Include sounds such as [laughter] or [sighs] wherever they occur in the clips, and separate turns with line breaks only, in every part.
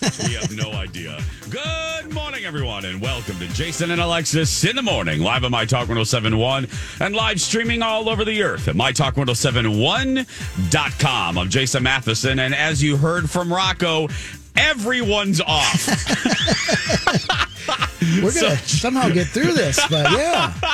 [laughs]
we have no idea. Good morning, everyone, and welcome to Jason and Alexis in the morning, live on My Talk 1071 and live streaming all over the earth at MyTalk1071.com. I'm Jason Matheson, and as you heard from Rocco, everyone's off. [laughs] [laughs]
We're gonna somehow get through this, but yeah. [laughs]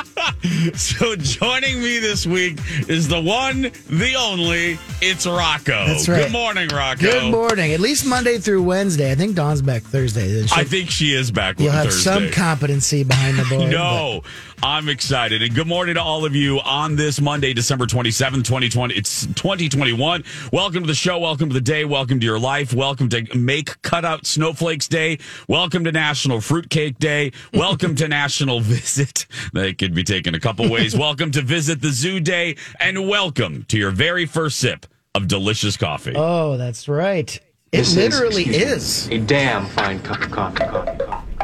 So joining me this week is the one, the only, it's Rocco.
That's right.
Good morning, Rocco.
Good morning. At least Monday through Wednesday. I think Dawn's back Thursday.
I think she is back
You'll have
Thursday.
some competency behind the board. [laughs]
No, I'm excited. And good morning to all of you on this Monday, December 27th, 2020. It's 2021. Welcome to the show. Welcome to the day. Welcome to your life. Welcome to Make Cutout Snowflakes Day. Welcome to National Fruitcake Day. Welcome to National [laughs] Visit. That could be taken a couple ways. [laughs] welcome to Visit the Zoo Day. And welcome to your very first sip of delicious coffee.
Oh, that's right. It
This
literally
excuse
is.
a damn fine cup of coffee. coffee, coffee, coffee.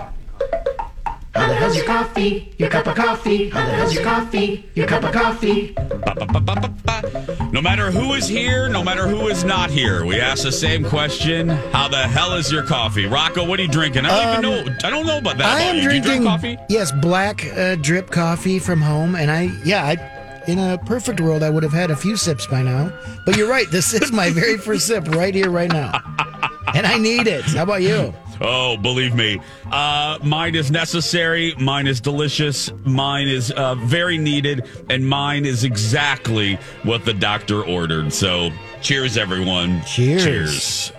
How the hell's your coffee? Your cup of coffee. How the hell's your coffee? Your cup of coffee.
Ba-ba-ba-ba-ba. No matter who is here, no matter who is not here, we ask the same question: How the hell is your coffee, Rocco? What are you drinking? I don't even know. I don't know about that.
Um, I am
you. Do you
drinking
drink coffee.
yes, black uh, drip coffee from home, and I yeah, I
in a perfect world, I would have had a few sips by now. But you're right. This is my very [laughs] first sip right here, right now, and I need it. How about you?
Oh, believe me. Uh, mine is necessary. Mine is delicious. Mine is uh, very needed. And mine is exactly what the doctor ordered. So, cheers, everyone.
Cheers.
Cheers.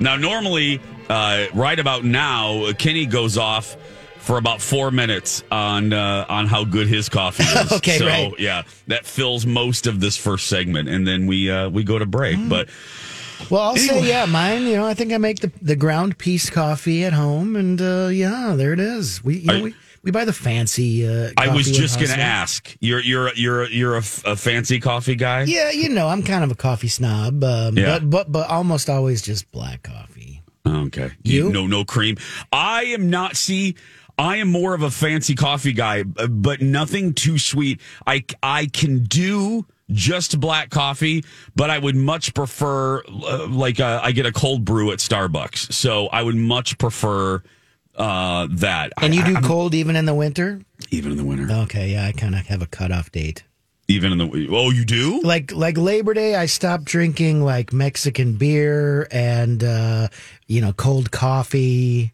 Now, normally, uh, right about now, Kenny goes off for about four minutes on uh, on how good his coffee [laughs] is.
Okay,
so,
right.
Yeah, that fills most of this first segment, and then we uh, we go to break.
Mm.
But
Well, I'll say yeah, mine. You know, I think I make the the ground piece coffee at home, and uh, yeah, there it is. We you know,
I-
we, we buy the fancy. Uh,
I was just going to ask. You're you're you're you're a, a fancy coffee guy.
Yeah, you know, I'm kind of a coffee snob, um,
Yeah.
but but but almost always just black coffee.
Okay.
You?
No, no cream. I am not, see, I am more of a fancy coffee guy, but nothing too sweet. I, I can do just black coffee, but I would much prefer, uh, like, uh, I get a cold brew at Starbucks. So I would much prefer uh, that.
And you do
I'm-
cold even in the winter?
even in the winter.
Okay, yeah, I kind of have a cutoff date.
Even in the, oh, you do?
Like like Labor Day, I stopped drinking like Mexican beer and uh, you know cold coffee,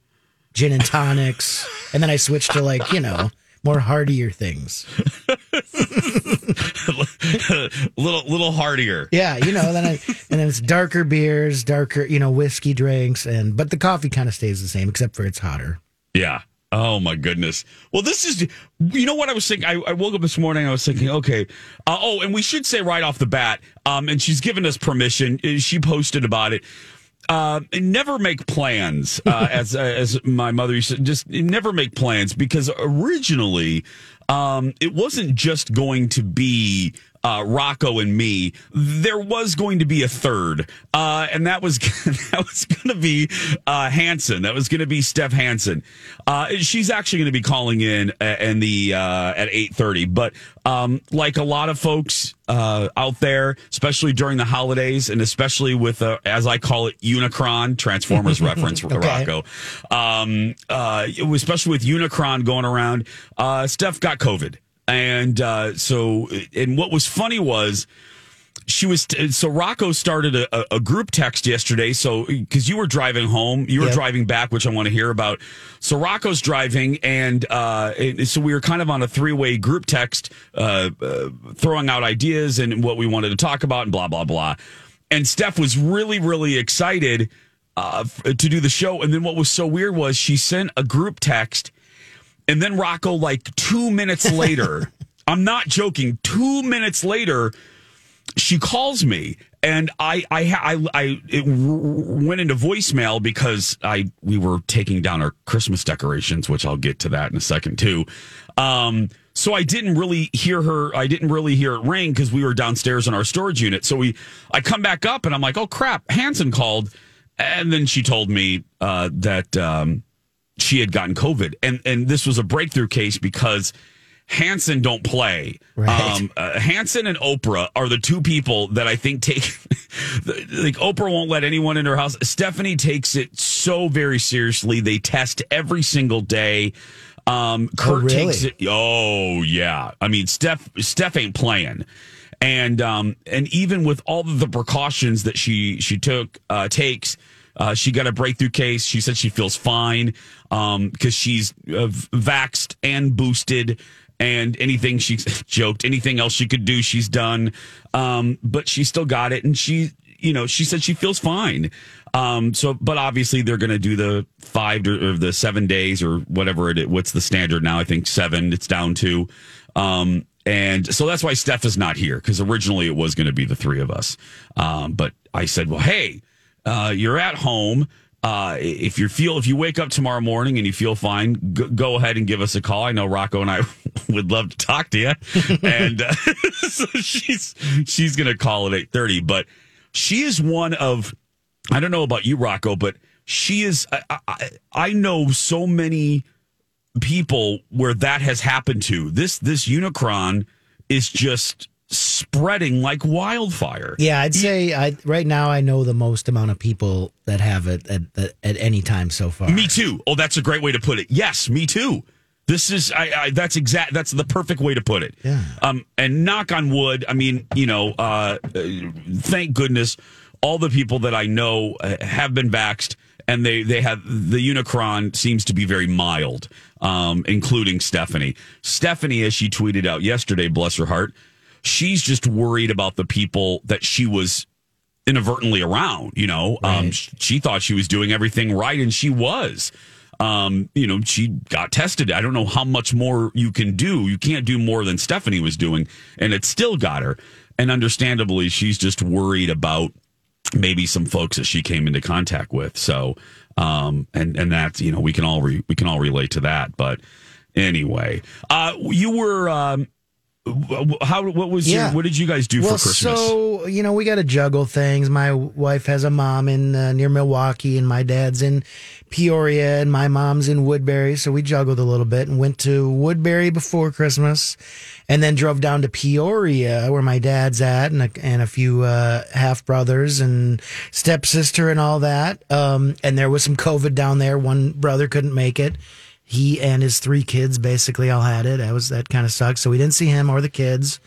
gin and tonics, and then I switched to like you know more heartier things. [laughs] [laughs]
little, little heartier.
Yeah, you know, then I, and then it's darker beers, darker you know whiskey drinks, and but the coffee kind of stays the same except for it's hotter.
Yeah. Oh my goodness. Well, this is, you know what I was thinking? I, I woke up this morning. I was thinking, okay. Uh, oh, and we should say right off the bat, um, and she's given us permission. uh, She posted about it. Uh, never make plans, uh, [laughs] as as my mother used to just never make plans because originally, um, it wasn't just going to be uh, Rocco and me. There was going to be a third, uh, and that was [laughs] that was going to be uh, Hansen. That was going to be Steph Hansen. Uh, she's actually going to be calling in a- in the uh, at eight thirty. But um, like a lot of folks uh, out there, especially during the holidays, and especially with uh, as I call it, Unicron Transformers [laughs] reference,
Okay.
Rocco. Um, uh, especially with Unicron going around, uh, Steph got COVID. And uh, so, and what was funny was she was so Rocco started a, a group text yesterday. So because you were driving home, you were
Yep.
driving back, which I want to hear about. So Rocco's driving, and uh, and so we were kind of on a three way group text, uh, uh, throwing out ideas and what we wanted to talk about, and blah blah blah. And Steph was really really excited uh, f- to do the show. And then what was so weird was she sent a group text, and then Rocco like two minutes [laughs] later. I'm not joking. Two minutes later, she calls me and I I I, I it went into voicemail because I we were taking down our Christmas decorations, which I'll get to that in a second too. Um, so I didn't really hear her. I didn't really hear it ring because we were downstairs in our storage unit. So we I come back up and I'm like, oh crap, Hansen called, and then she told me uh, that um, she had gotten COVID, and and this was a breakthrough case because. Hansen don't play.
Right.
Um, uh, Hansen and Oprah are the two people that I think take [laughs] like Oprah won't let anyone in her house. Stephanie takes it so very seriously. They test every single day. Um, Kurt
really?
takes it. Oh yeah. I mean, Steph Steph ain't playing. And um, and even with all of the precautions that she she took uh, takes, uh, she got a breakthrough case. She said she feels fine because she's uh, vaxxed and boosted and anything she [laughs] joked, anything else she could do, she's done. Um, but she still got it, and she, you know, she said she feels fine. Um, so, but obviously they're going to do the five or the seven days or whatever it. What's the standard now? I think seven. It's down to. Um, and so that's why Steph is not here because originally it was going to be the three of us. Um, but I said, well, hey, uh, you're at home. Uh, if you feel if you wake up tomorrow morning and you feel fine, go, go ahead and give us a call. I know Rocco and I [laughs] would love to talk to you, [laughs] and uh, [laughs] so she's she's gonna call at eight thirty. But she is one of I don't know about you, Rocco, but she is. I, I, I know so many people where that has happened to. This this Unicron is just spreading like wildfire.
Yeah, I'd say I right now I know the most amount of people that have it at, at, at any time so far.
Me too. Oh, that's a great way to put it. Yes, me too. This is I, I that's exact that's the perfect way to put it.
Yeah.
Um and knock on wood, I mean, you know, uh, uh thank goodness all the people that I know uh, have been vaxxed and they they have the Unicron seems to be very mild, um, including Stephanie. Stephanie, as she tweeted out yesterday, bless her heart, she's just worried about the people that she was inadvertently around. You know, um, she thought she was doing everything right, and she was. Um, you know, she got tested. I don't know how much more you can do. You can't do more than Stephanie was doing, and it still got her. And understandably, she's just worried about maybe some folks that she came into contact with. So, um, and and that's you know we can all re- we can all relate to that. But anyway, uh, you were um, how what was
Yeah.
your what did you guys do
well,
for Christmas?
so you know, we got to juggle things. My wife has a mom in uh, near Milwaukee, and my dad's in Peoria, and my mom's in Woodbury. So we juggled a little bit and went to Woodbury before Christmas, and then drove down to Peoria, where my dad's at, and a, and a few uh, half brothers and stepsister and all that. Um, and there was some COVID down there. One brother couldn't make it he and his three kids basically all had it. That was that kind of sucked. So we didn't see him or the kids.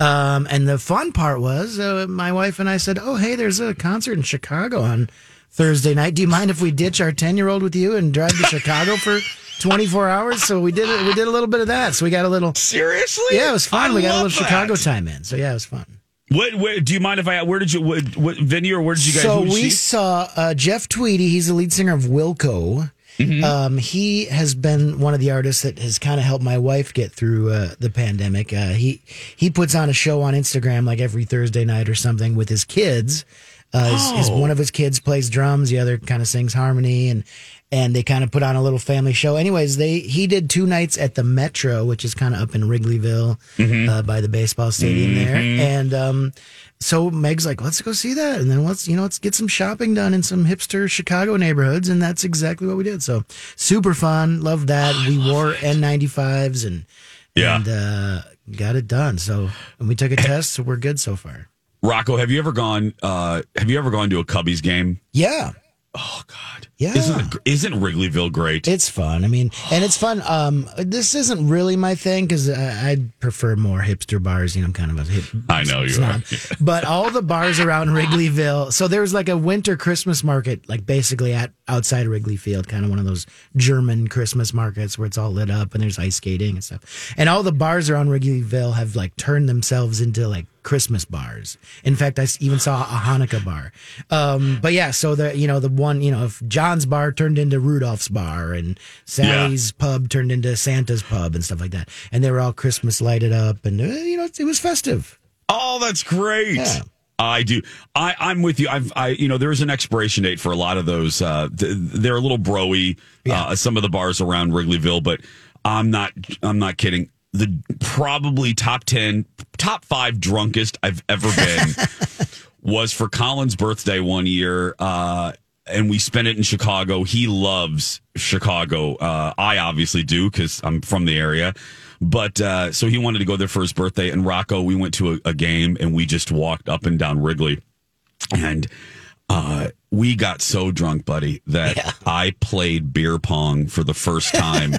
Um, and the fun part was uh, my wife and I said, "Oh, hey, there's a concert in Chicago on Thursday night. Do you mind if we ditch our ten year old with you and drive to Chicago for 24 hours?" So we did it. We did a little bit of that. So we got a little.
Seriously?
Yeah, it was fun.
I
we got a little
that.
Chicago time in. So yeah, it was fun.
What, where, do you mind if I? Where did you? What, what Vinny or where did you guys?
So we
she-
saw uh, Jeff Tweedy. He's the lead singer of Wilco.
Mm-hmm.
Um, he has been one of the artists that has kind of helped my wife get through uh, the pandemic. Uh, he he puts on a show on Instagram like every Thursday night or something with his kids. Uh, his, his-
Oh.
one of his kids plays drums, the other kind of sings harmony, and and they kind of put on a little family show. Anyways, they he did two nights at the Metro, which is kind of up in Wrigleyville
Mm-hmm.
uh, by the baseball stadium there, and um, so Meg's like, let's go see that, and then let's you know let's get some shopping done in some hipster Chicago neighborhoods, and that's exactly what we did. So super fun, loved that. we wore N95s and
Yeah.
and uh, got it done. So and we took a test, so we're good so far.
Rocco, have you ever gone? Uh, have you ever gone to a Cubbies game?
Yeah.
Oh God,
Yeah.
Isn't isn't Wrigleyville great?
It's fun. I mean, and it's fun. Um, this isn't really my thing because I'd prefer more hipster bars. You know, I'm kind of a hip.
I know you
snob.
are. [laughs]
but all the bars around Wrigleyville. So there's like a winter Christmas market, like basically at outside Wrigley Field, kind of one of those German Christmas markets where it's all lit up and there's ice skating and stuff. And all the bars around Wrigleyville have like turned themselves into like Christmas bars. In fact, I even saw a Hanukkah bar. Um, but yeah, so the you know the one you know if John's bar turned into Rudolph's bar and Sally's pub turned into Santa's pub and stuff like that, and they were all Christmas lighted up and uh, you know it was festive.
Oh, that's great.
Yeah.
I do. I, I'm with you. I've, I, you know, there is an expiration date for a lot of those. Uh, th- they're a little broy. Uh, some of the bars around Wrigleyville, but I'm not. I'm not kidding. The probably top ten, top five drunkest I've ever been [laughs] was for Colin's birthday one year. Uh, and we spent it in Chicago. He loves Chicago. Uh, I obviously do because I'm from the area. But uh, so he wanted to go there for his birthday. And Rocco, we went to a, a game and we just walked up and down Wrigley. And uh, we got so drunk, buddy, that I played beer pong for the first [laughs] time.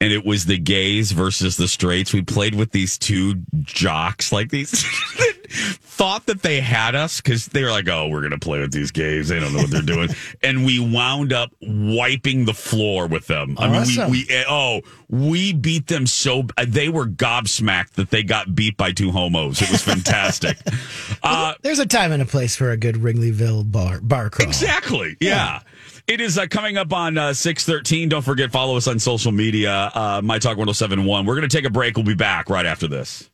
and it was the gays versus the straights. We played with these two jocks, like these. [laughs] Thought that they had us because they were like, "Oh, we're gonna play with these gays. They don't know what they're doing," [laughs] and we wound up wiping the floor with them. I mean, we, we eh, oh, we beat them so they were gobsmacked that they got beat by two homos. It was fantastic. uh,
There's a time and a place for a good Wrigleyville bar bar crawl.
Exactly. Yeah. It is uh, coming up on uh, 613. Don't forget, follow us on social media, uh, My Talk 1071. We're going to take a break. We'll be back right after this.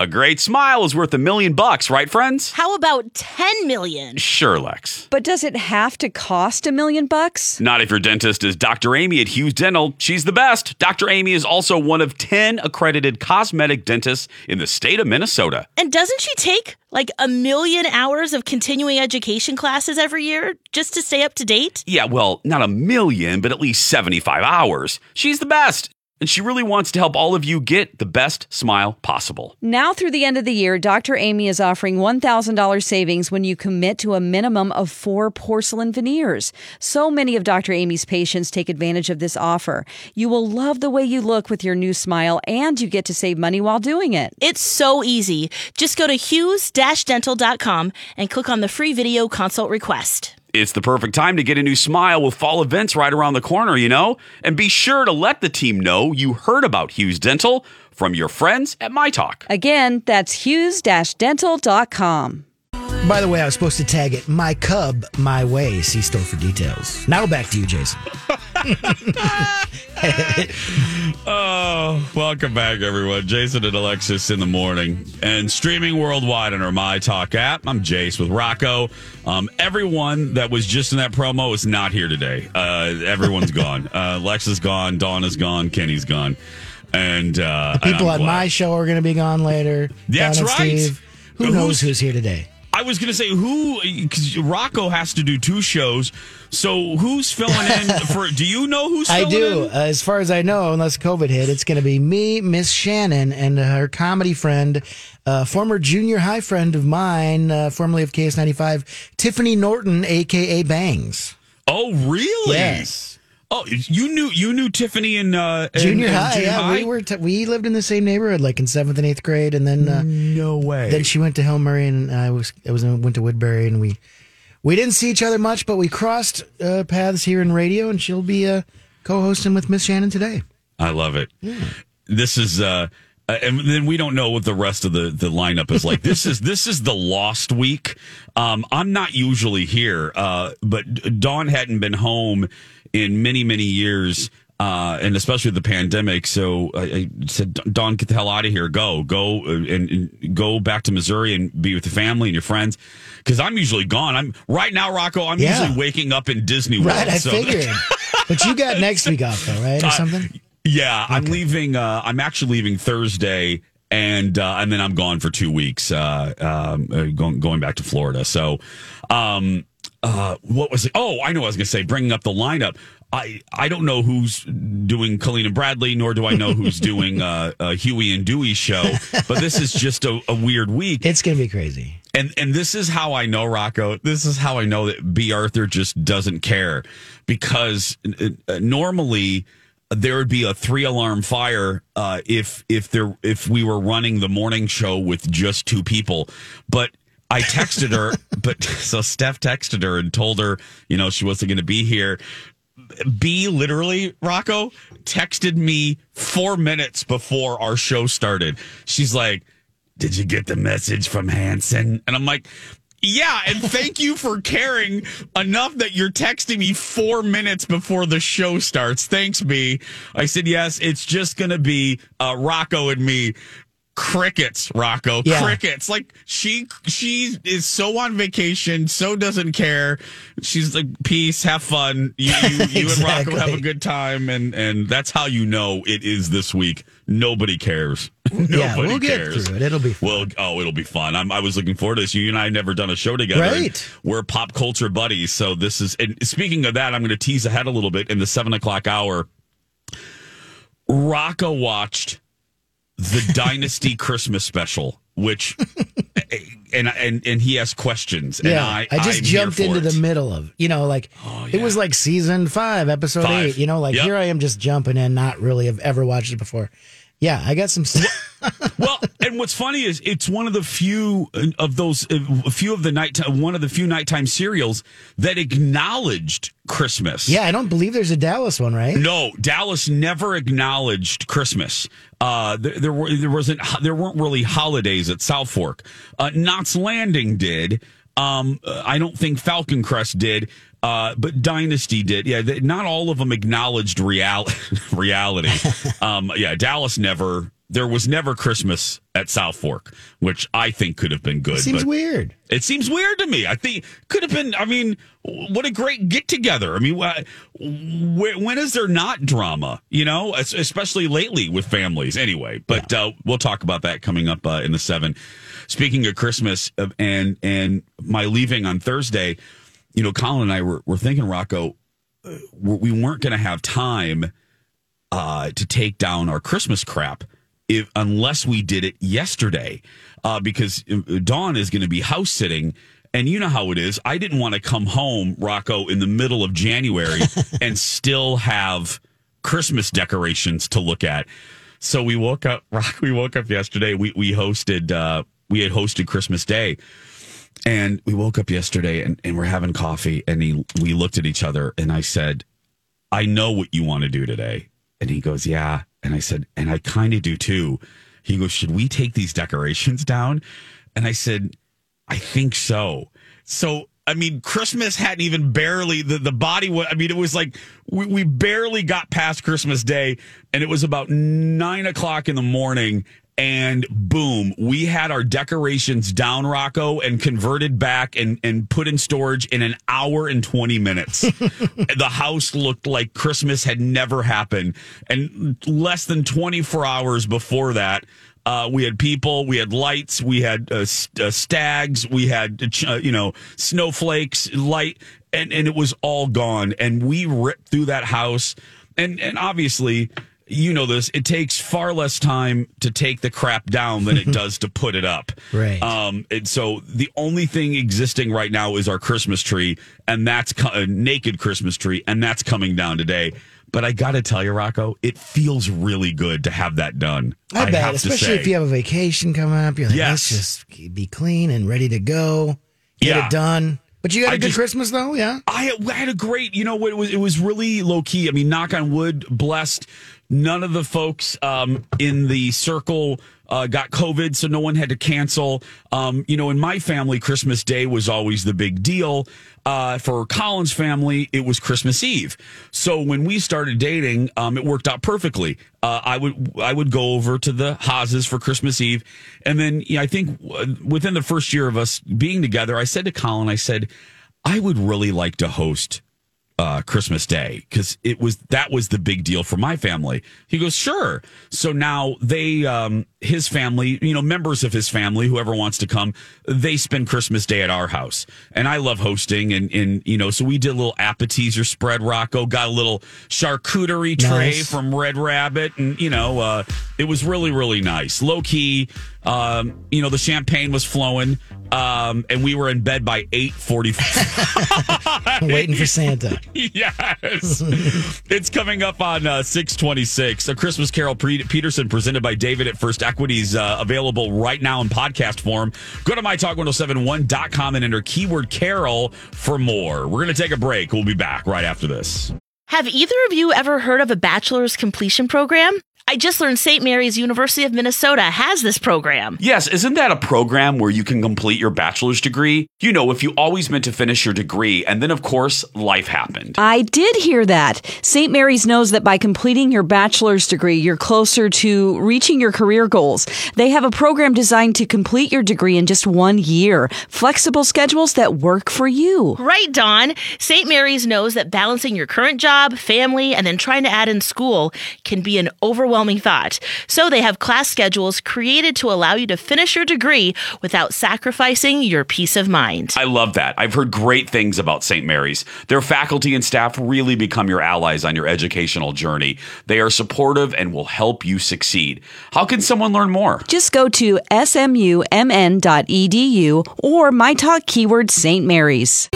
A great smile is worth a million bucks, right, friends?
How about 10 million?
Sure, Lex.
But does it have to cost a million bucks?
Not if your dentist is Dr. Amy at Hughes Dental. She's the best. Dr. Amy is also one of 10 accredited cosmetic dentists in the state of Minnesota.
And doesn't she take like a million hours of continuing education classes every year just to stay up to date?
Yeah, well, not a million, but at least 75 hours. She's the best. And she really wants to help all of you get the best smile possible.
Now through the end of the year, Dr. Amy is offering $1,000 savings when you commit to a minimum of four porcelain veneers. So many of Dr. Amy's patients take advantage of this offer. You will love the way you look with your new smile, and you get to save money while doing it.
It's so easy. Just go to hughes-dental.com and click on the free video consult request.
It's the perfect time to get a new smile with fall events right around the corner, you know? And be sure to let the team know you heard about Hughes Dental from your friends at My Talk.
Again, that's hughes-dental.com.
By the way, I was supposed to tag it "My Cub, My Way." See store for details. Now back to you, Jason. [laughs] [laughs]
Oh, welcome back, everyone. Jason and Alexis in the morning and streaming worldwide on our My Talk app. I'm Jace with Rocco. Um, everyone that was just in that promo is not here today. Uh, everyone's gone. [laughs] Uh, Lex is gone. Dawn is gone. Kenny's gone. And uh,
The people
and
on
glad.
my show are going to be gone later.
That's right.
Who
Who's-
knows who's here today?
I was going to say who because Rocco has to do two shows. So who's filling in [laughs] for? Do you know who's? Filling?
I do.
In?
Uh, as far as I know, unless COVID hit, it's going to be me, Miss Shannon, and her comedy friend, uh, former junior high friend of mine, uh, formerly of KS95, Tiffany Norton, aka Bangs.
Oh, really?
Yes.
Oh, you knew you knew Tiffany in uh,
Junior
in
high,
junior
yeah.
high?
We were t- we lived in the same neighborhood, like in seventh and eighth grade, and then uh,
no way.
Then she went to Hill Murray, and I was I was went to Woodbury, and we we didn't see each other much, but we crossed uh, paths here in radio, and she'll be uh, co-hosting with Miss Shannon today.
I love it. Yeah. This is uh and then we don't know what the rest of the, the lineup is like. This is this is the lost week. Um, I'm not usually here, uh, but Dawn hadn't been home in many many years, uh, and especially the pandemic. So I, I said, Dawn, get the hell out of here. Go go uh, and, and go back to Missouri and be with the family and your friends. Because I'm usually gone. I'm right now, Rocco. I'm
Yeah.
usually waking up in Disney World.
Right, I
so-
figured. [laughs] but you got next week off, though, right, or something?
Yeah, I'm leaving. Uh, I'm actually leaving Thursday, and uh, and then I'm gone for two weeks. Uh, um, uh, going going back to Florida. So, um, uh, what was it? Oh, I know. what I was going to say bringing up the lineup. I I don't know who's doing Colleen and Bradley, nor do I know who's [laughs] doing uh, uh, Huey and Dewey show. But this is just a, a weird week.
It's going to be crazy.
And and this is how I know Rocco. This is how I know that B. Arthur just doesn't care because uh, normally there would be a three alarm fire uh, if if there if we were running the morning show with just two people, but. I texted her, [laughs] but so Steph texted her and told her, you know, she wasn't going to be here. B literally, Rocco, texted me four minutes before our show started. She's like, Did you get the message from Hansen? And I'm like, Yeah, and thank you for caring enough that you're texting me four minutes before the show starts. Thanks, B. I said, Yes, it's just going to be uh, Rocco and me. Crickets, Rocco.
Yeah.
Crickets. Like she she is so on vacation, so doesn't care. She's like, peace, have fun. You you, [laughs] you and Rocco have a good time, and and that's how you know it is this week. Nobody cares. Nobody [laughs]
yeah, we'll get
cares.
through it. It'll be fun.
Well, oh, it'll be fun. I'm, I was looking forward to this. You and I have never done a show together.
Right.
We're pop culture buddies. So this is, and speaking of that, I'm going to tease ahead a little bit in the seven o'clock hour. Rocco watched the Dynasty [laughs] Christmas special, which, and, and, and he has questions. and
yeah,
I,
I, just
I'm
jumped into
it. Oh,
the middle of, you know, like oh, it was like season five, episode
Five.
eight. You know, like
Yep.
here I am just jumping in, not really have ever watched it before. Yeah, I got some. [laughs]
well, and what's funny is it's one of the few of those, a few of the night, one of the few nighttime serials that acknowledged Christmas.
yeah, I don't believe there's a Dallas one, right?
No, Dallas never acknowledged Christmas. Uh, there, there were there wasn't there weren't really holidays at Southfork. Uh, Knott's Landing did. Um, uh, I don't think Falcon Crest did. Uh, but Dynasty did. Yeah, they, not all of them acknowledged real [laughs] reality. [laughs] um, yeah, Dallas never. There was never Christmas at Southfork, which I think could have been good.
It
Seems
weird.
it seems weird to me. I think could have been. I mean, what a great get together. I mean, wh- wh- when is there not drama? You know, Es- especially lately with families. Anyway, but uh, we'll talk about that coming up uh, in the seven. Speaking of Christmas uh, and and my leaving on Thursday, you know, Colin and I were, were thinking, Rocco, uh, we we weren't going to have time uh, to take down our Christmas crap if unless we did it yesterday, uh, because uh, Dawn is going to be house sitting. And you know how it is. I didn't want to come home, Rocco, in the middle of January [laughs] and still have Christmas decorations to look at. So we woke up. Rock, [laughs] we woke up yesterday. We we hosted. Uh, we had hosted Christmas Day, and we woke up yesterday and, and we're having coffee. And he, we looked at each other, and I said, "I know what you want to do today." And he goes, "Yeah." And I said, "And I kind of do too." He goes, "Should we take these decorations down?" And I said, "I think so." So I mean, Christmas hadn't even barely the the body. was I mean, it was like we, we barely got past Christmas Day, and it was about nine o'clock in the morning. And boom, we had our decorations down, Rocco, and converted back and, and put in storage in an hour and 20 minutes. [laughs] the house looked like Christmas had never happened. And less than 24 hours before that, uh, we had people, we had lights, we had uh, st- uh, stags, we had uh, you know snowflakes, light, and and it was all gone. And we ripped through that house, and and obviously. You know this. It takes far less time to take the crap down than it [laughs] does to put it up.
Right.
Um. And so the only thing existing right now is our Christmas tree, and that's co- a naked Christmas tree, and that's coming down today. But I got to tell you, Rocco, it feels really good to have that done.
I, bet,
have to
especially if you have a vacation coming up. You're like,
Yes.
let's just be clean and ready to go, get
Yeah.
it done. But you had a
I
good
just-
Christmas though, yeah.
I, I had a great, you know, what it was it was really low key. I mean, knock on wood, blessed. None of the folks um, in the circle uh, got COVID, so no one had to cancel. Um, you know, in my family, Christmas Day was always the big deal. Uh, for Colin's family, it was Christmas Eve. So when we started dating, um, it worked out perfectly. Uh, I would I would go over to the Haas's for Christmas Eve, and then yeah, I think within the first year of us being together, I said to Colin, I said, I would really like to host uh, Christmas Day because it was that was the big deal for my family. He goes, sure. So now they, um, his family, you know, members of his family, whoever wants to come, they spend Christmas Day at our house, and I love hosting, and and you know, so we did a little appetizer spread. Rocco got a little charcuterie tray
Nice.
from Red Rabbit, and you know, uh, it was really really nice, low key. Um, you know, the champagne was flowing, um, and we were in bed by eight forty. [laughs]
Waiting for Santa. [laughs]
yes. it's coming up on uh, 626. A Christmas Carol Pre- Peterson presented by David at First Equities, uh, available right now in podcast form. Go to mytalk1071.com and enter keyword Carol for more. We're going to take a break. We'll be back right after this.
Have either of you ever heard of a bachelor's completion program? I just learned St. Mary's University of Minnesota has this program.
Yes, isn't that a program where you can complete your bachelor's degree? You know, if you always meant to finish your degree, and then, of course, life happened.
I did hear that. St. Mary's knows that by completing your bachelor's degree, you're closer to reaching your career goals. They have a program designed to complete your degree in just one year. Flexible schedules that work for you.
Right, Dawn. St. Mary's knows that balancing your current job, family, and then trying to add in school can be an overwhelming thought. So they have class schedules created to allow you to finish your degree without sacrificing your peace of mind.
I love that. I've heard great things about St. Mary's. Their faculty and staff really become your allies on your educational journey. They are supportive and will help you succeed. How can someone learn more?
Just go to smumn.edu or my talk keyword St. Mary's.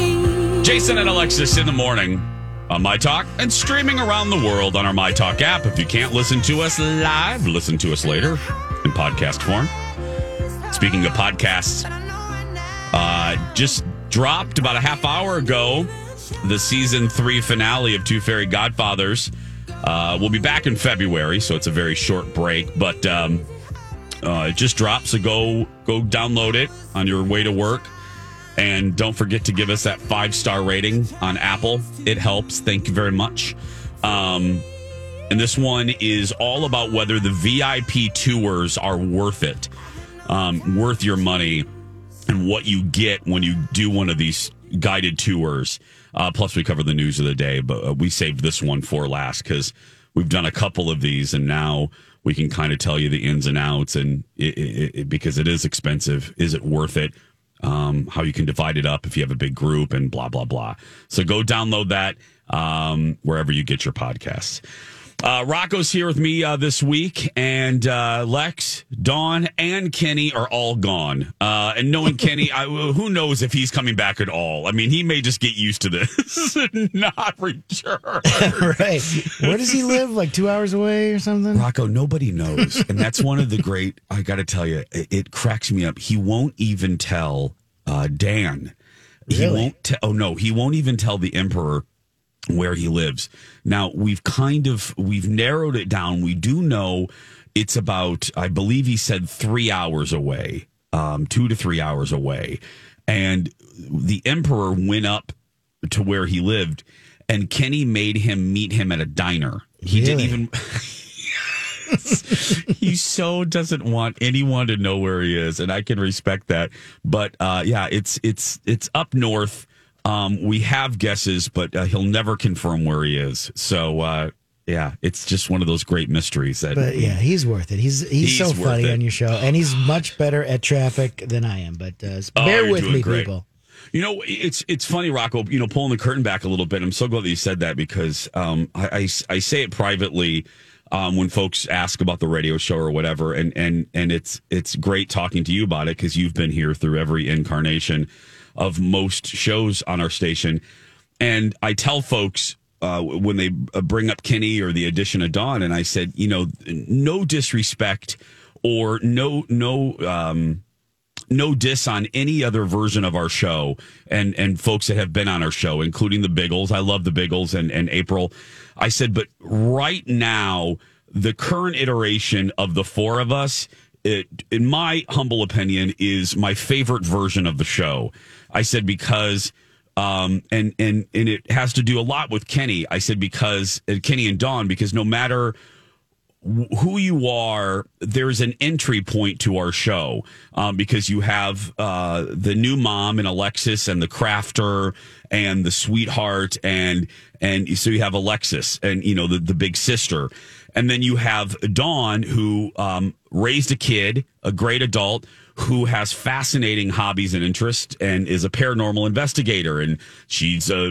Jason and Alexis in the morning on My Talk and streaming around the world on our My Talk app. If you can't listen to us live, listen to us later in podcast form. Speaking of podcasts, uh, just dropped about a half hour ago the season three finale of Two Fairy Godfathers. Uh, we'll be back in February, so it's a very short break, but um, uh, it just dropped. So go go download it on your way to work. And don't forget to give us that five star rating on Apple. It helps. Thank you very much. Um, and this one is all about whether the VIP tours are worth it, um, worth your money, and what you get when you do one of these guided tours. Uh, plus, we cover the news of the day, but uh, we saved this one for last because we've done a couple of these, and now we can kind of tell you the ins and outs. And it, it, it, because it is expensive, is it worth it? Um, how you can divide it up if you have a big group and blah blah blah. So go download that um, wherever you get your podcasts. Uh, Rocco's here with me uh, this week, and uh, Lex, Dawn, and Kenny are all gone. Uh, and knowing [laughs] Kenny, I, who knows if he's coming back at all? I mean, he may just get used to this [laughs] and not return. [laughs]
right. Where does he live? Like two hours away or something?
Rocco, nobody knows, and that's one of the great. I got to tell you, it, it cracks me up. He won't even tell uh, Dan. He won't. Te- oh no, he won't even tell the emperor where he lives. Now we've kind of we've narrowed it down. We do know it's about. I believe he said three hours away, um, two to three hours away, and the emperor went up to where he lived, and Kenny made him meet him at a diner. He didn't even. [laughs] he so doesn't want anyone to know where he is, and I can respect that. But uh, yeah, it's it's it's up north. Um, we have guesses, but uh, he'll never confirm where he is. So uh, yeah, it's just one of those great mysteries that.
But yeah, he's worth it. He's he's, so
He's worth
funny
it.
on your show, and he's [sighs] much better at traffic than I am. But uh,
Oh,
bear
you're
with me,
great.
people.
You know, it's it's funny, Rocco. You know, pulling the curtain back a little bit. I'm so glad that you said that because um, I, I I say it privately um, when folks ask about the radio show or whatever, and and and it's it's great talking to you about it because you've been here through every incarnation of most shows on our station, and I tell folks. Uh, when they uh, bring up Kenny or the addition of Dawn, and I said, you know, no disrespect or no no um, no diss on any other version of our show and and folks that have been on our show, including the Biggles. I love the Biggles and, and April. I said, but right now, the current iteration of the four of us, it, in my humble opinion, is my favorite version of the show. I said because um, and and and it has to do a lot with Kenny. I said because uh, Kenny and Dawn, because no matter who you are, there's an entry point to our show um, because you have uh, the new mom and Alexis and the crafter and the sweetheart and and so you have Alexis and you know the the big sister, and then you have Dawn who um, raised a kid, a great adult who has fascinating hobbies and interests and is a paranormal investigator and she's uh,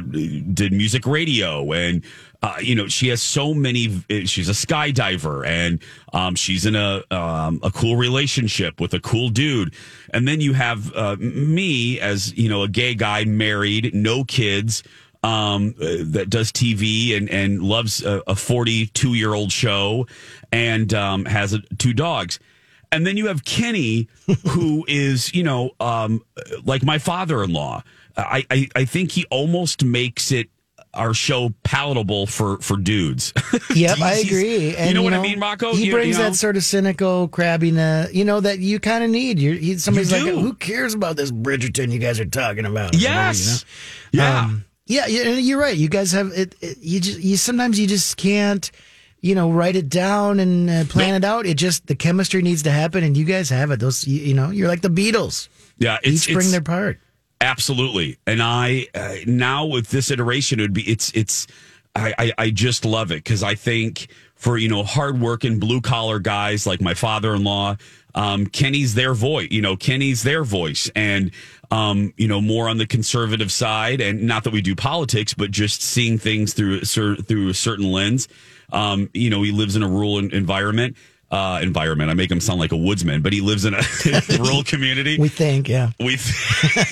did music radio and uh, you know she has so many she's a skydiver and um, she's in a um, a cool relationship with a cool dude and then you have uh, me as you know a gay guy married no kids um, uh, that does TV and, and loves a, a 42 year old show and um, has a, two dogs. And then you have Kenny, who [laughs] is, you know, um, like my father in law. I, I, I think he almost makes it our show palatable for, for dudes. [laughs]
Yep, I agree. And,
you know what I mean, Rocco?
He
You-
brings
you know?
that sort of cynical crabbiness, you know, that you kind of need. You're, he, somebody's like, who cares about this Bridgerton you guys are talking about?
Yes.
You know?
Yeah.
Um, yeah, you're right. You guys have it. it you just you sometimes you just can't, you know, write it down and uh, plan it out. It just the chemistry needs to happen, and you guys have it. Those, you, you know, you're like the Beatles.
yeah. It's,
Each bring their part.
Absolutely. And I uh, now with this iteration, it would be it's it's I I, I just love it because I think for you know hardworking blue collar guys like my father in law, um, Kenny's their voice. You know, Kenny's their voice, and um, you know more on the conservative side. And not that we do politics, but just seeing things through through a certain lens. Um, you know, he lives in a rural en- environment. Uh, environment. I make him sound like a woodsman, but he lives in a [laughs] rural community
We think, yeah.
we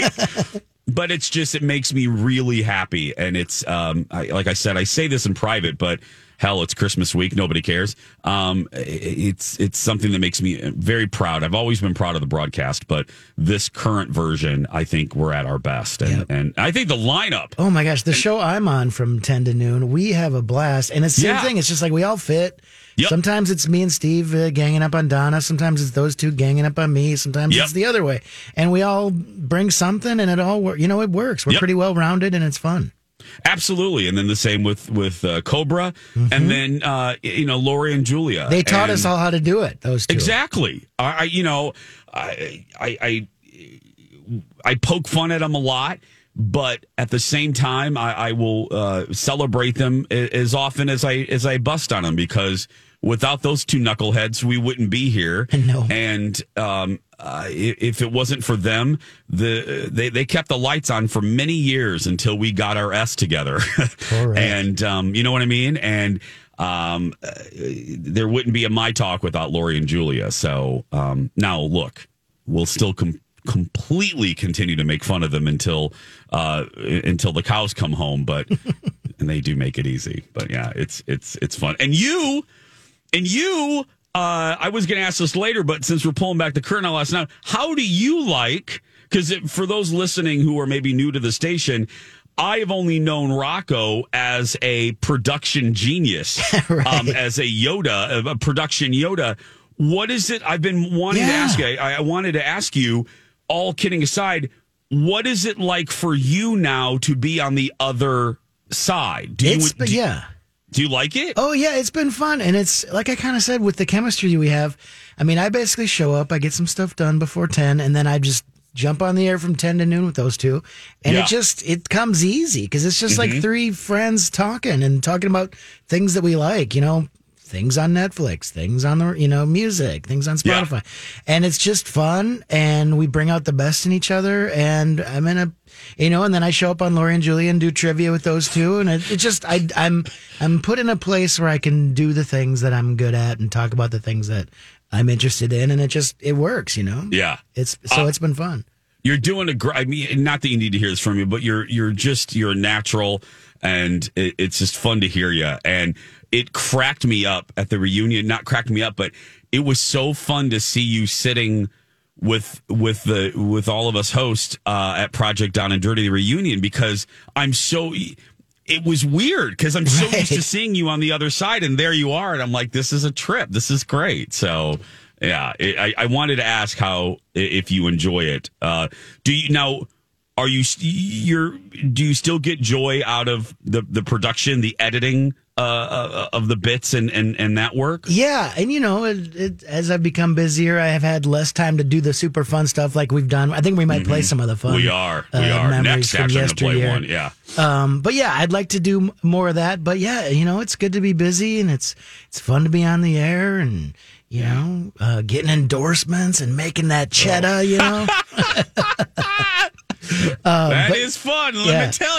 [laughs] but it's just it makes me really happy and it's um I, like i said i say this in private but hell it's christmas week nobody cares um it's it's something that makes me very proud i've always been proud of the broadcast but this current version i think we're at our best and, and i think the lineup
Oh my gosh, the show I'm on from 10 to noon, we have a blast. And it's the same
Yeah.
thing. It's just like we all fit.
Yep.
Sometimes it's me and Steve uh, ganging up on Donna. Sometimes it's those two ganging up on me. Sometimes
Yep.
it's the other way. And we all bring something and it all works. You know, it works. We're
Yep.
pretty well rounded and it's fun.
Absolutely and then the same with with uh, cobra and then uh you know lori and julia
Mm-hmm. They taught
And-
us all how to do it, those two.
Exactly. I, I you know, I, I, I, I poke fun at them a lot, but at the same time, I, I will uh, celebrate them as often as I as I bust on them because without those two knuckleheads, we wouldn't be here.
No.
And um, uh, if it wasn't for them, the they they kept the lights on for many years until we got our s together. [laughs] And um, you know what I mean. And um, uh, there wouldn't be a my talk without Lori and Julia. So um, now look, we'll still com- completely continue to make fun of them until uh, until the cows come home. But [laughs] and they do make it easy. But yeah, it's it's it's fun. And you and you. Uh, I was going to ask this later, but since we're pulling back the curtain on last night, how do you like? Because for those listening who are maybe new to the station, I have only known Rocco as a production genius, [laughs]
Right.
um, as a Yoda, a production Yoda. What is it? I've been wanting to ask you. I, I wanted to ask you. All kidding aside, what is it like for you now to be on the other side? Do you,
but
do,
yeah.
Do you like it?
Oh yeah, it's been fun, and it's like I kind of said with the chemistry we have. I mean, I basically show up, I get some stuff done before ten, and then I just jump on the air from ten to noon with those two, and
Yeah.
it just it comes easy because it's just
Mhm.
like three friends talking and talking about things that we like, you know, things on Netflix, things on the you know music, things on
Yeah.
Spotify, and it's just fun, and we bring out the best in each other, and I'm in a you know, and then I show up on Lori and Julie and do trivia with those two, and it, it just I I'm I'm put in a place where I can do the things that I'm good at and talk about the things that I'm interested in, and it just it works, you know.
Yeah.
It's so
Uh,
it's been fun.
You're doing a great. I mean, not that you need to hear this from you, but you're you're just you're natural, and it, it's just fun to hear you. And it cracked me up at the reunion. Not cracked me up, but it was so fun to see you sitting with with the with all of us hosts uh, at Project Down and Dirty the reunion because I'm so. It was weird because I'm so used to seeing you on the other side, and there you are, and I'm like, this is a trip. This is great. So. Yeah, it, I, I wanted to ask how if you enjoy it. Uh, do you now? Are you you're? Do you still get joy out of the the production, the editing uh, uh, of the bits and and and that work?
Yeah, and you know, it, it, as I've become busier, I have had less time to do the super fun stuff like we've done. I think we might play some of the fun.
Mm-hmm. we are. We
uh,
are next after gonna play one. Yeah.
Um, but yeah, I'd like to do more of that. But yeah, you know, it's good to be busy and it's it's fun to be on the air and you know, uh, getting endorsements and making that cheddar. You know, [laughs] [laughs] [laughs]
That is
but-
fun. Let
yeah.
me tell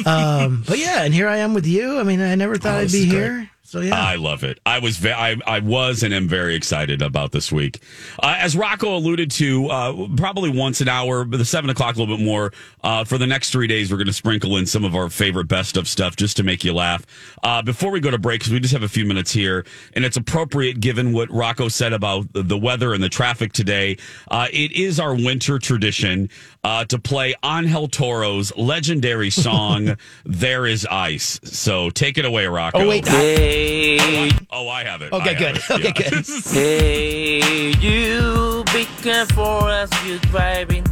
you. [laughs]
um, but yeah, and here I am with you. I mean, I never thought
Oh,
I'd be
is great.
here. So yeah,
I love it. I was ve- I, I was and am very excited about this week. Uh, as Rocco alluded to, uh, probably once an hour, but the seven o'clock a little bit more. Uh, for the next three days, we're going to sprinkle in some of our favorite best of stuff just to make you laugh. Uh, before we go to break, because we just have a few minutes here, and it's appropriate given what Rocco said about the, the weather and the traffic today. Uh, it is our winter tradition uh, to play Angel Toro's legendary song [laughs] "There Is Ice." So take it away, Rocco.
Oh, wait.
Oh, I, oh, I have it.
Okay,
I have
good.
it. [laughs]
Okay,
Yeah.
good. [laughs]
Hey, you be careful as you're driving.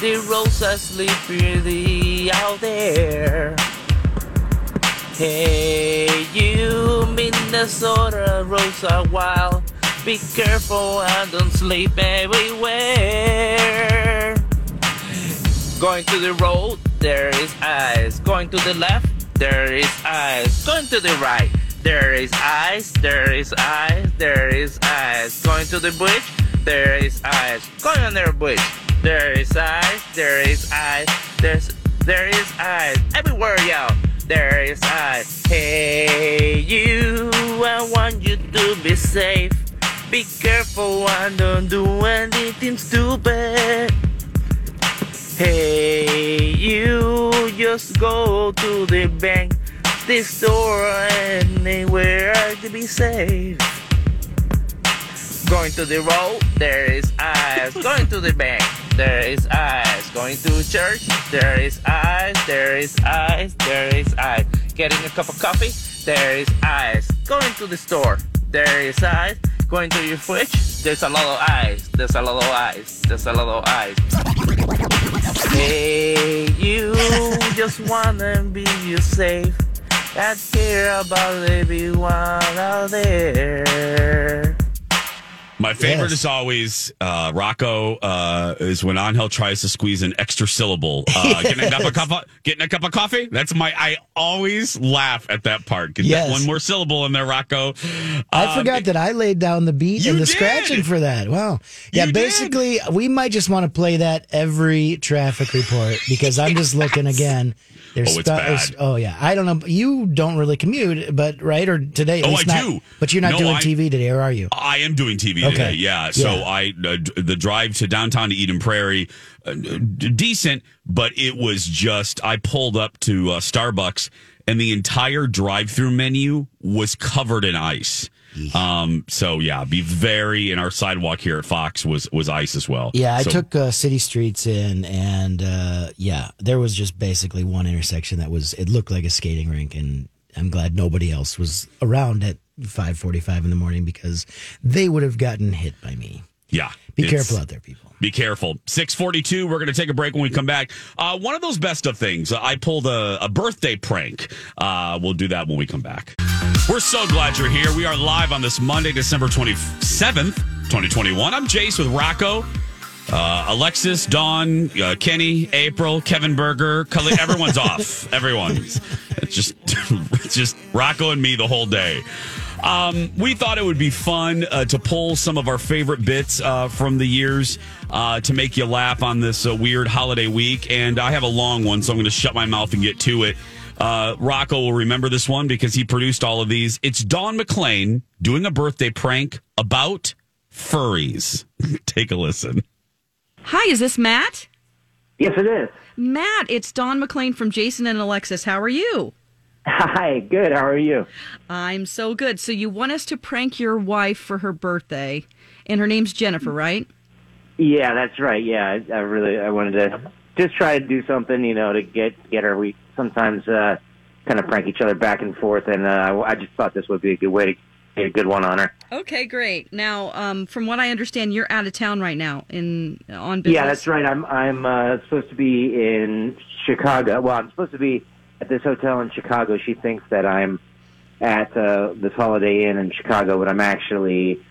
The roads are slippery out there. Hey, you Minnesota roads are wild. Be careful and don't sleep everywhere. Going to the road, there is ice. Going to the left, there is ice. Going to the right, there is ice. There is ice. There is ice. Going to the bridge, there is ice. Going on the bridge, there is ice. There is ice. There's there is ice everywhere, y'all. There is ice. Hey, you, I want you to be safe. Be careful and don't do anything stupid. Hey, you just go to the bank, the store, anywhere to be safe. Going to the road, there is ice. Going to the bank, there is ice. Going to church, there is ice. There is ice. There is ice. Getting a cup of coffee, there is ice. Going to the store, there is ice. Going to your fridge, there's a lot of ice. There's a lot of ice. There's a lot of ice. Hey, you just wanna be safe and care about everyone out there.
My favorite
Yes.
is always uh, Rocco uh, is when Angel tries to squeeze an extra syllable. Uh, [laughs] getting, a cup of coffee, getting a cup of coffee. That's my. I always laugh at that part. Get
Yes.
that one more syllable in there, Rocco.
I
Um,
forgot that I laid down the beat and the
did.
scratching for that. Wow. Yeah,
You did.
basically, we might just want to play that every traffic report because I'm just looking again. There's
oh, it's
spe-
bad.
oh yeah, I don't know. You don't really commute, but right or today? at
Oh,
least
I
not-
do.
But you're not
No,
doing
I-
TV today, or are you?
I am doing TV
Okay.
Today. Yeah. So
Yeah.
I uh, d- the drive to downtown to Eden Prairie, uh, d- decent, but it was just I pulled up to uh, Starbucks and the entire drive-through menu was covered in ice. Um. So yeah, be very. And our sidewalk here at Fox was was ice as well.
Yeah, I
So-
took uh, city streets in, and uh, yeah, there was just basically one intersection that was. It looked like a skating rink, and I'm glad nobody else was around at 5:45 in the morning because they would have gotten hit by me.
Yeah.
Be careful out there, people.
Be careful. 642, we're going to take a break when we come back. Uh, one of those best of things, I pulled a, a birthday prank. Uh, we'll do that when we come back. We're so glad you're here. We are live on this Monday, December 27th, 2021. I'm Jace with Rocco. Uh, Alexis, Dawn, uh, Kenny, April, Kevin Berger, Khalid, [laughs] everyone's off. Everyone. It's just, [laughs] it's just Rocco and me the whole day. Um, we thought it would be fun uh, to pull some of our favorite bits uh, from the years uh, to make you laugh on this uh, weird holiday week. And I have a long one, so I'm going to shut my mouth and get to it. Uh, Rocco will remember this one because he produced all of these. It's Dawn McClain doing a birthday prank about furries. [laughs] Take a listen.
Hi, is this Matt?
Yes, it is.
Matt, it's Dawn McClain from Jason and Alexis. How are you?
Hi, good. How are you?
I'm so good. So you want us to prank your wife for her birthday, and her name's Jennifer, right?
Yeah, that's right. Yeah, I, I really I wanted to just try to do something, you know, to get get her. We sometimes uh, kind of prank each other back and forth, and uh, I, I just thought this would be a good way to get a good one on her.
Okay, great. Now, um, from what I understand, you're out of town right now in on business.
Yeah, that's right. I'm I'm uh, supposed to be in Chicago. Well, I'm supposed to be at this hotel in Chicago. She thinks that I'm at uh, this Holiday Inn in Chicago, but I'm actually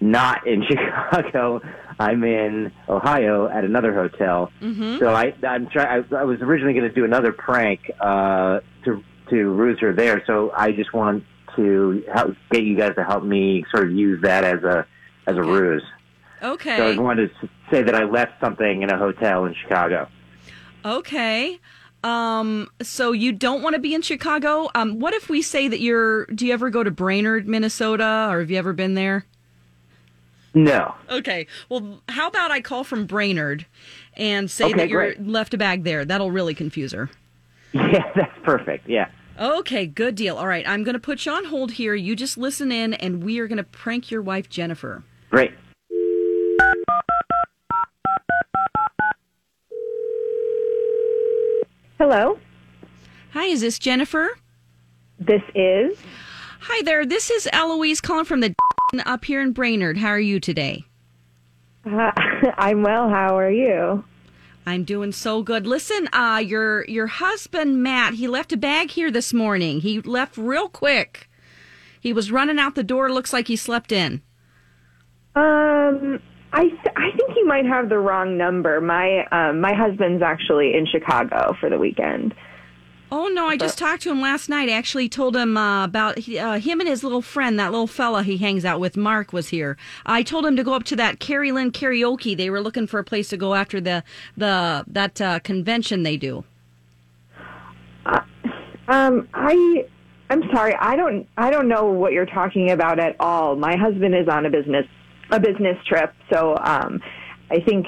not in [laughs] Chicago. I'm in Ohio at another hotel.
Mhm.
So I I'm try I, I was originally going to do another prank uh, to to ruse her there. So I just want to help, get you guys to help me sort of use that as a as a ruse.
Okay.
So I wanted to say that I left something in a hotel in Chicago.
Okay. Um, so you don't want to be in Chicago? Um, what if we say that you're do you ever go to Brainerd, Minnesota, or have you ever been there?
No.
Okay. Well, how about I call from Brainerd and say
Okay,
that you are left a bag there? That'll really confuse her. [laughs]
Yeah, that's perfect. Yeah.
Okay, good deal. All right, I'm going to put you on hold here. You just listen in, and we are going to prank your wife, Jennifer.
Great.
Hello.
Hi, is this Jennifer?
This is.
Hi there. This is Eloise calling from the [laughs] up here in Brainerd. How are you today?
Uh, [laughs] I'm well. How are you?
I'm doing so good. Listen, uh, your your husband Matt, he left a bag here this morning. He left real quick. He was running out the door. Looks like he slept in.
Um, I th- I think you might have the wrong number. My um, my husband's actually in Chicago for the weekend.
Oh no! I just talked to him last night. I actually told him uh, about uh, him and his little friend, that little fella he hangs out with. Mark was here. I told him to go up to that Carrie Lynn karaoke. They were looking for a place to go after the the that uh, convention they do.
Um, I I'm sorry. I don't I don't know what you're talking about at all. My husband is on a business a business trip, so um, I think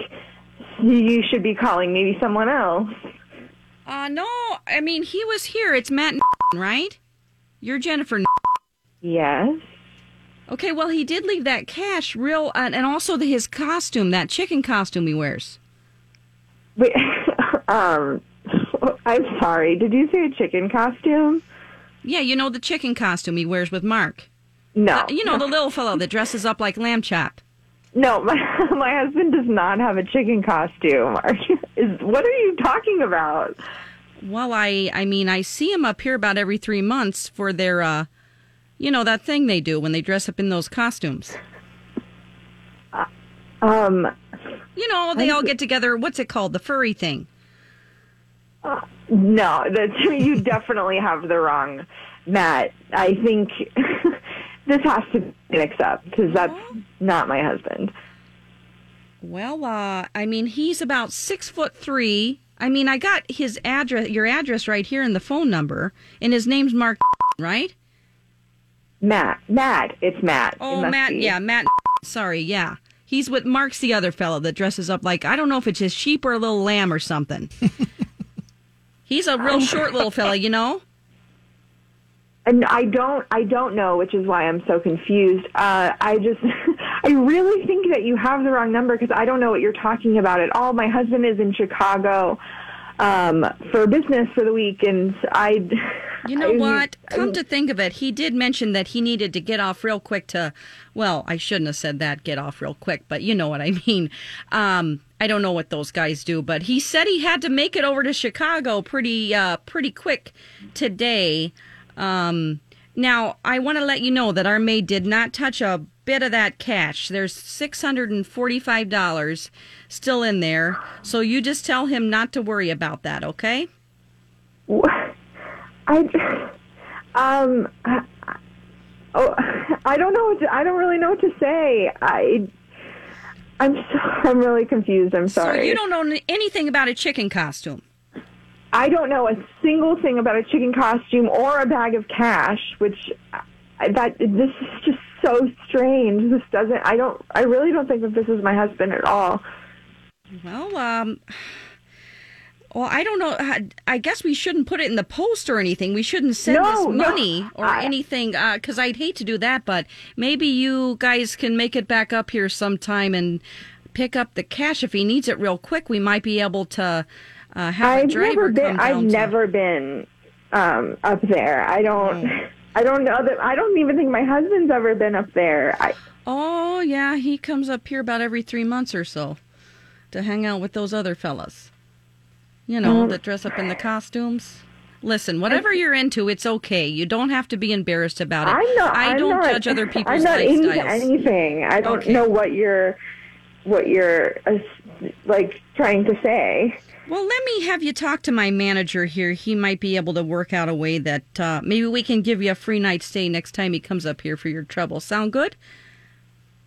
you should be calling maybe someone else.
Uh no, I mean he was here. It's Matt, right? You're Jennifer.
Yes.
Okay, well he did leave that cash real, uh, and also the, his costume, that chicken costume he wears.
Wait, [laughs] um, [laughs] I'm sorry. Did you say a chicken costume?
Yeah, you know the chicken costume he wears with Mark.
No,
Uh, you know the little fellow that dresses up like lamb chop.
No, [laughs] my my husband does not have a chicken costume. Are you, is what are you talking about?
Well, I I mean I see him up here about every three months for their, uh, you know that thing they do when they dress up in those costumes.
Um,
You know they all get together. What's it called? The furry thing.
no, that you [laughs] definitely have the wrong Matt. I think [laughs] this has to be mixed up because that's not my husband.
Well, uh, I mean he's about six foot three, I mean, I got his address, your address right here, and the phone number, and his name's Mark, right?
Matt, Matt, it's Matt.
Oh,
must
Matt.
be.
Yeah, Matt. Sorry, yeah. He's with Mark's the other fellow that dresses up like I don't know if it's his sheep or a little lamb or something. [laughs] He's a real [laughs] short little fella, you know.
And I don't, I don't know, which is why I'm so confused. Uh, I just, [laughs] I really think that you have the wrong number because I don't know what you're talking about at all. My husband is in Chicago um, for business for the week, and I.
You know [laughs]
I-
what? Come to think of it, he did mention that he needed to get off real quick to, well, I shouldn't have said that, get off real quick, but you know what I [laughs] mean. Um, I don't know what those guys do, but he said he had to make it over to Chicago pretty, uh, pretty quick today. Um, now I want to let you know that our maid did not touch a bit of that cash. There's six hundred and forty-five dollars still in there, so you just tell him not to worry about that, okay?
I, um, I, oh, I don't know. What to, I don't really know what to say. I, I'm so, [laughs] I'm really confused. I'm sorry.
So you don't know anything about a chicken costume.
I don't know a single thing about a chicken costume or a bag of cash, which uh, that this is just so strange. This doesn't. I don't. I really don't think that this is my husband at all.
Well, um, well, I don't know. I- I guess we shouldn't put it in the post or anything. We shouldn't send
No,
this
no,
money or
I-
anything uh, because I'd hate to do that. But maybe you guys can make it back up here sometime and pick up the cash if he needs it real quick. We might be able to uh,
I've never been. I've
to-
never been um, up there. I don't. [laughs] I don't know that. I don't even think my husband's ever been up there. I,
Oh yeah, he comes up here about every three months or so to hang out with those other fellas. You know,
Um,
that dress up in the costumes. Listen, whatever you're into, it's okay. You don't have to be embarrassed about it.
I'm not.
I
I'm
don't judge other [laughs] people's
I'm not into anything. I don't
Okay.
know what you're, what you're uh, like trying to say.
Well, let me have you talk to my manager here. He might be able to work out a way that uh, maybe we can give you a free night stay next time he comes up here for your trouble. Sound good?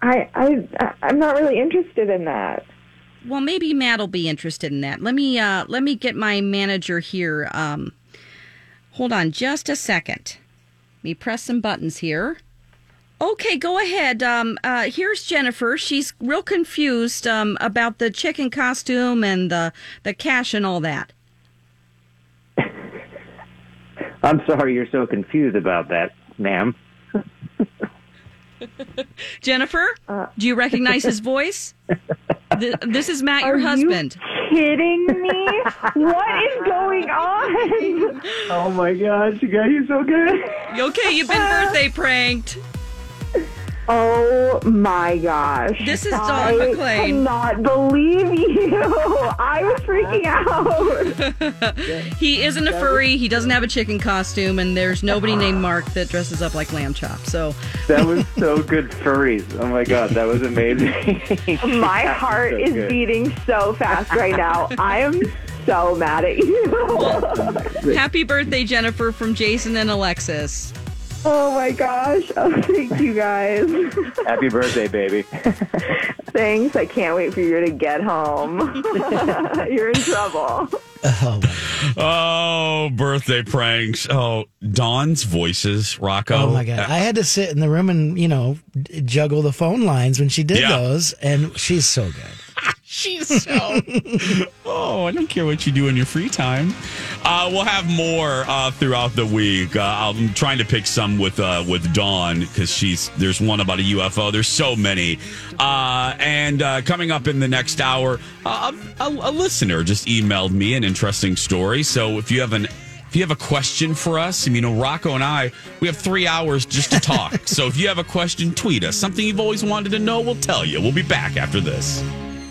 I, I, I'm not really interested in that.
Well, maybe Matt will be interested in that. Let me uh, let me get my manager here. Um, hold on, just a second. Let me press some buttons here. Okay, go ahead. Um, uh, here's Jennifer. She's real confused um, about the chicken costume and the the cash and all that. [laughs]
I'm sorry you're so confused about that, ma'am. [laughs]
Jennifer, do you recognize his voice? [laughs] Th- this is Matt, your
Are you
husband.
Kidding me? what is going on?
Oh my gosh, you guys are so good.
Okay, you've been birthday pranked.
Oh my gosh!
This is Dawn
I
McClain.
cannot believe you. I was freaking out. [laughs]
He isn't a furry. He doesn't have a chicken costume, and there's nobody ah. named Mark that dresses up like lamb chop. So
That was [laughs] so good, furries. Oh my god, that was amazing. [laughs]
My heart
so
is
good.
beating so fast right now. I am so mad at you.
happy birthday, Jennifer, from Jason and Alexis.
Oh my gosh! Oh, thank you guys.
Happy birthday, baby. [laughs]
Thanks. I can't wait for you to get home. [laughs] You're in trouble.
Oh,
Oh, birthday pranks. Oh, Dawn's voices, Rocco.
oh my god! I had to sit in the room and you know juggle the phone lines when she did
Yeah.
those, and she's so good.
She's so. [laughs] oh, I don't care what you do in your free time. Uh, we'll have more uh, throughout the week. Uh, I'm trying to pick some with uh, with Dawn because she's there's one about a UFO. There's so many. Uh, and uh, coming up in the next hour, uh, a, a listener just emailed me an interesting story. So if you have an if you have a question for us, and you know, Rocco and I, we have three hours just to talk. [laughs] so if you have a question, tweet us. Something you've always wanted to know, we'll tell you. We'll be back after this.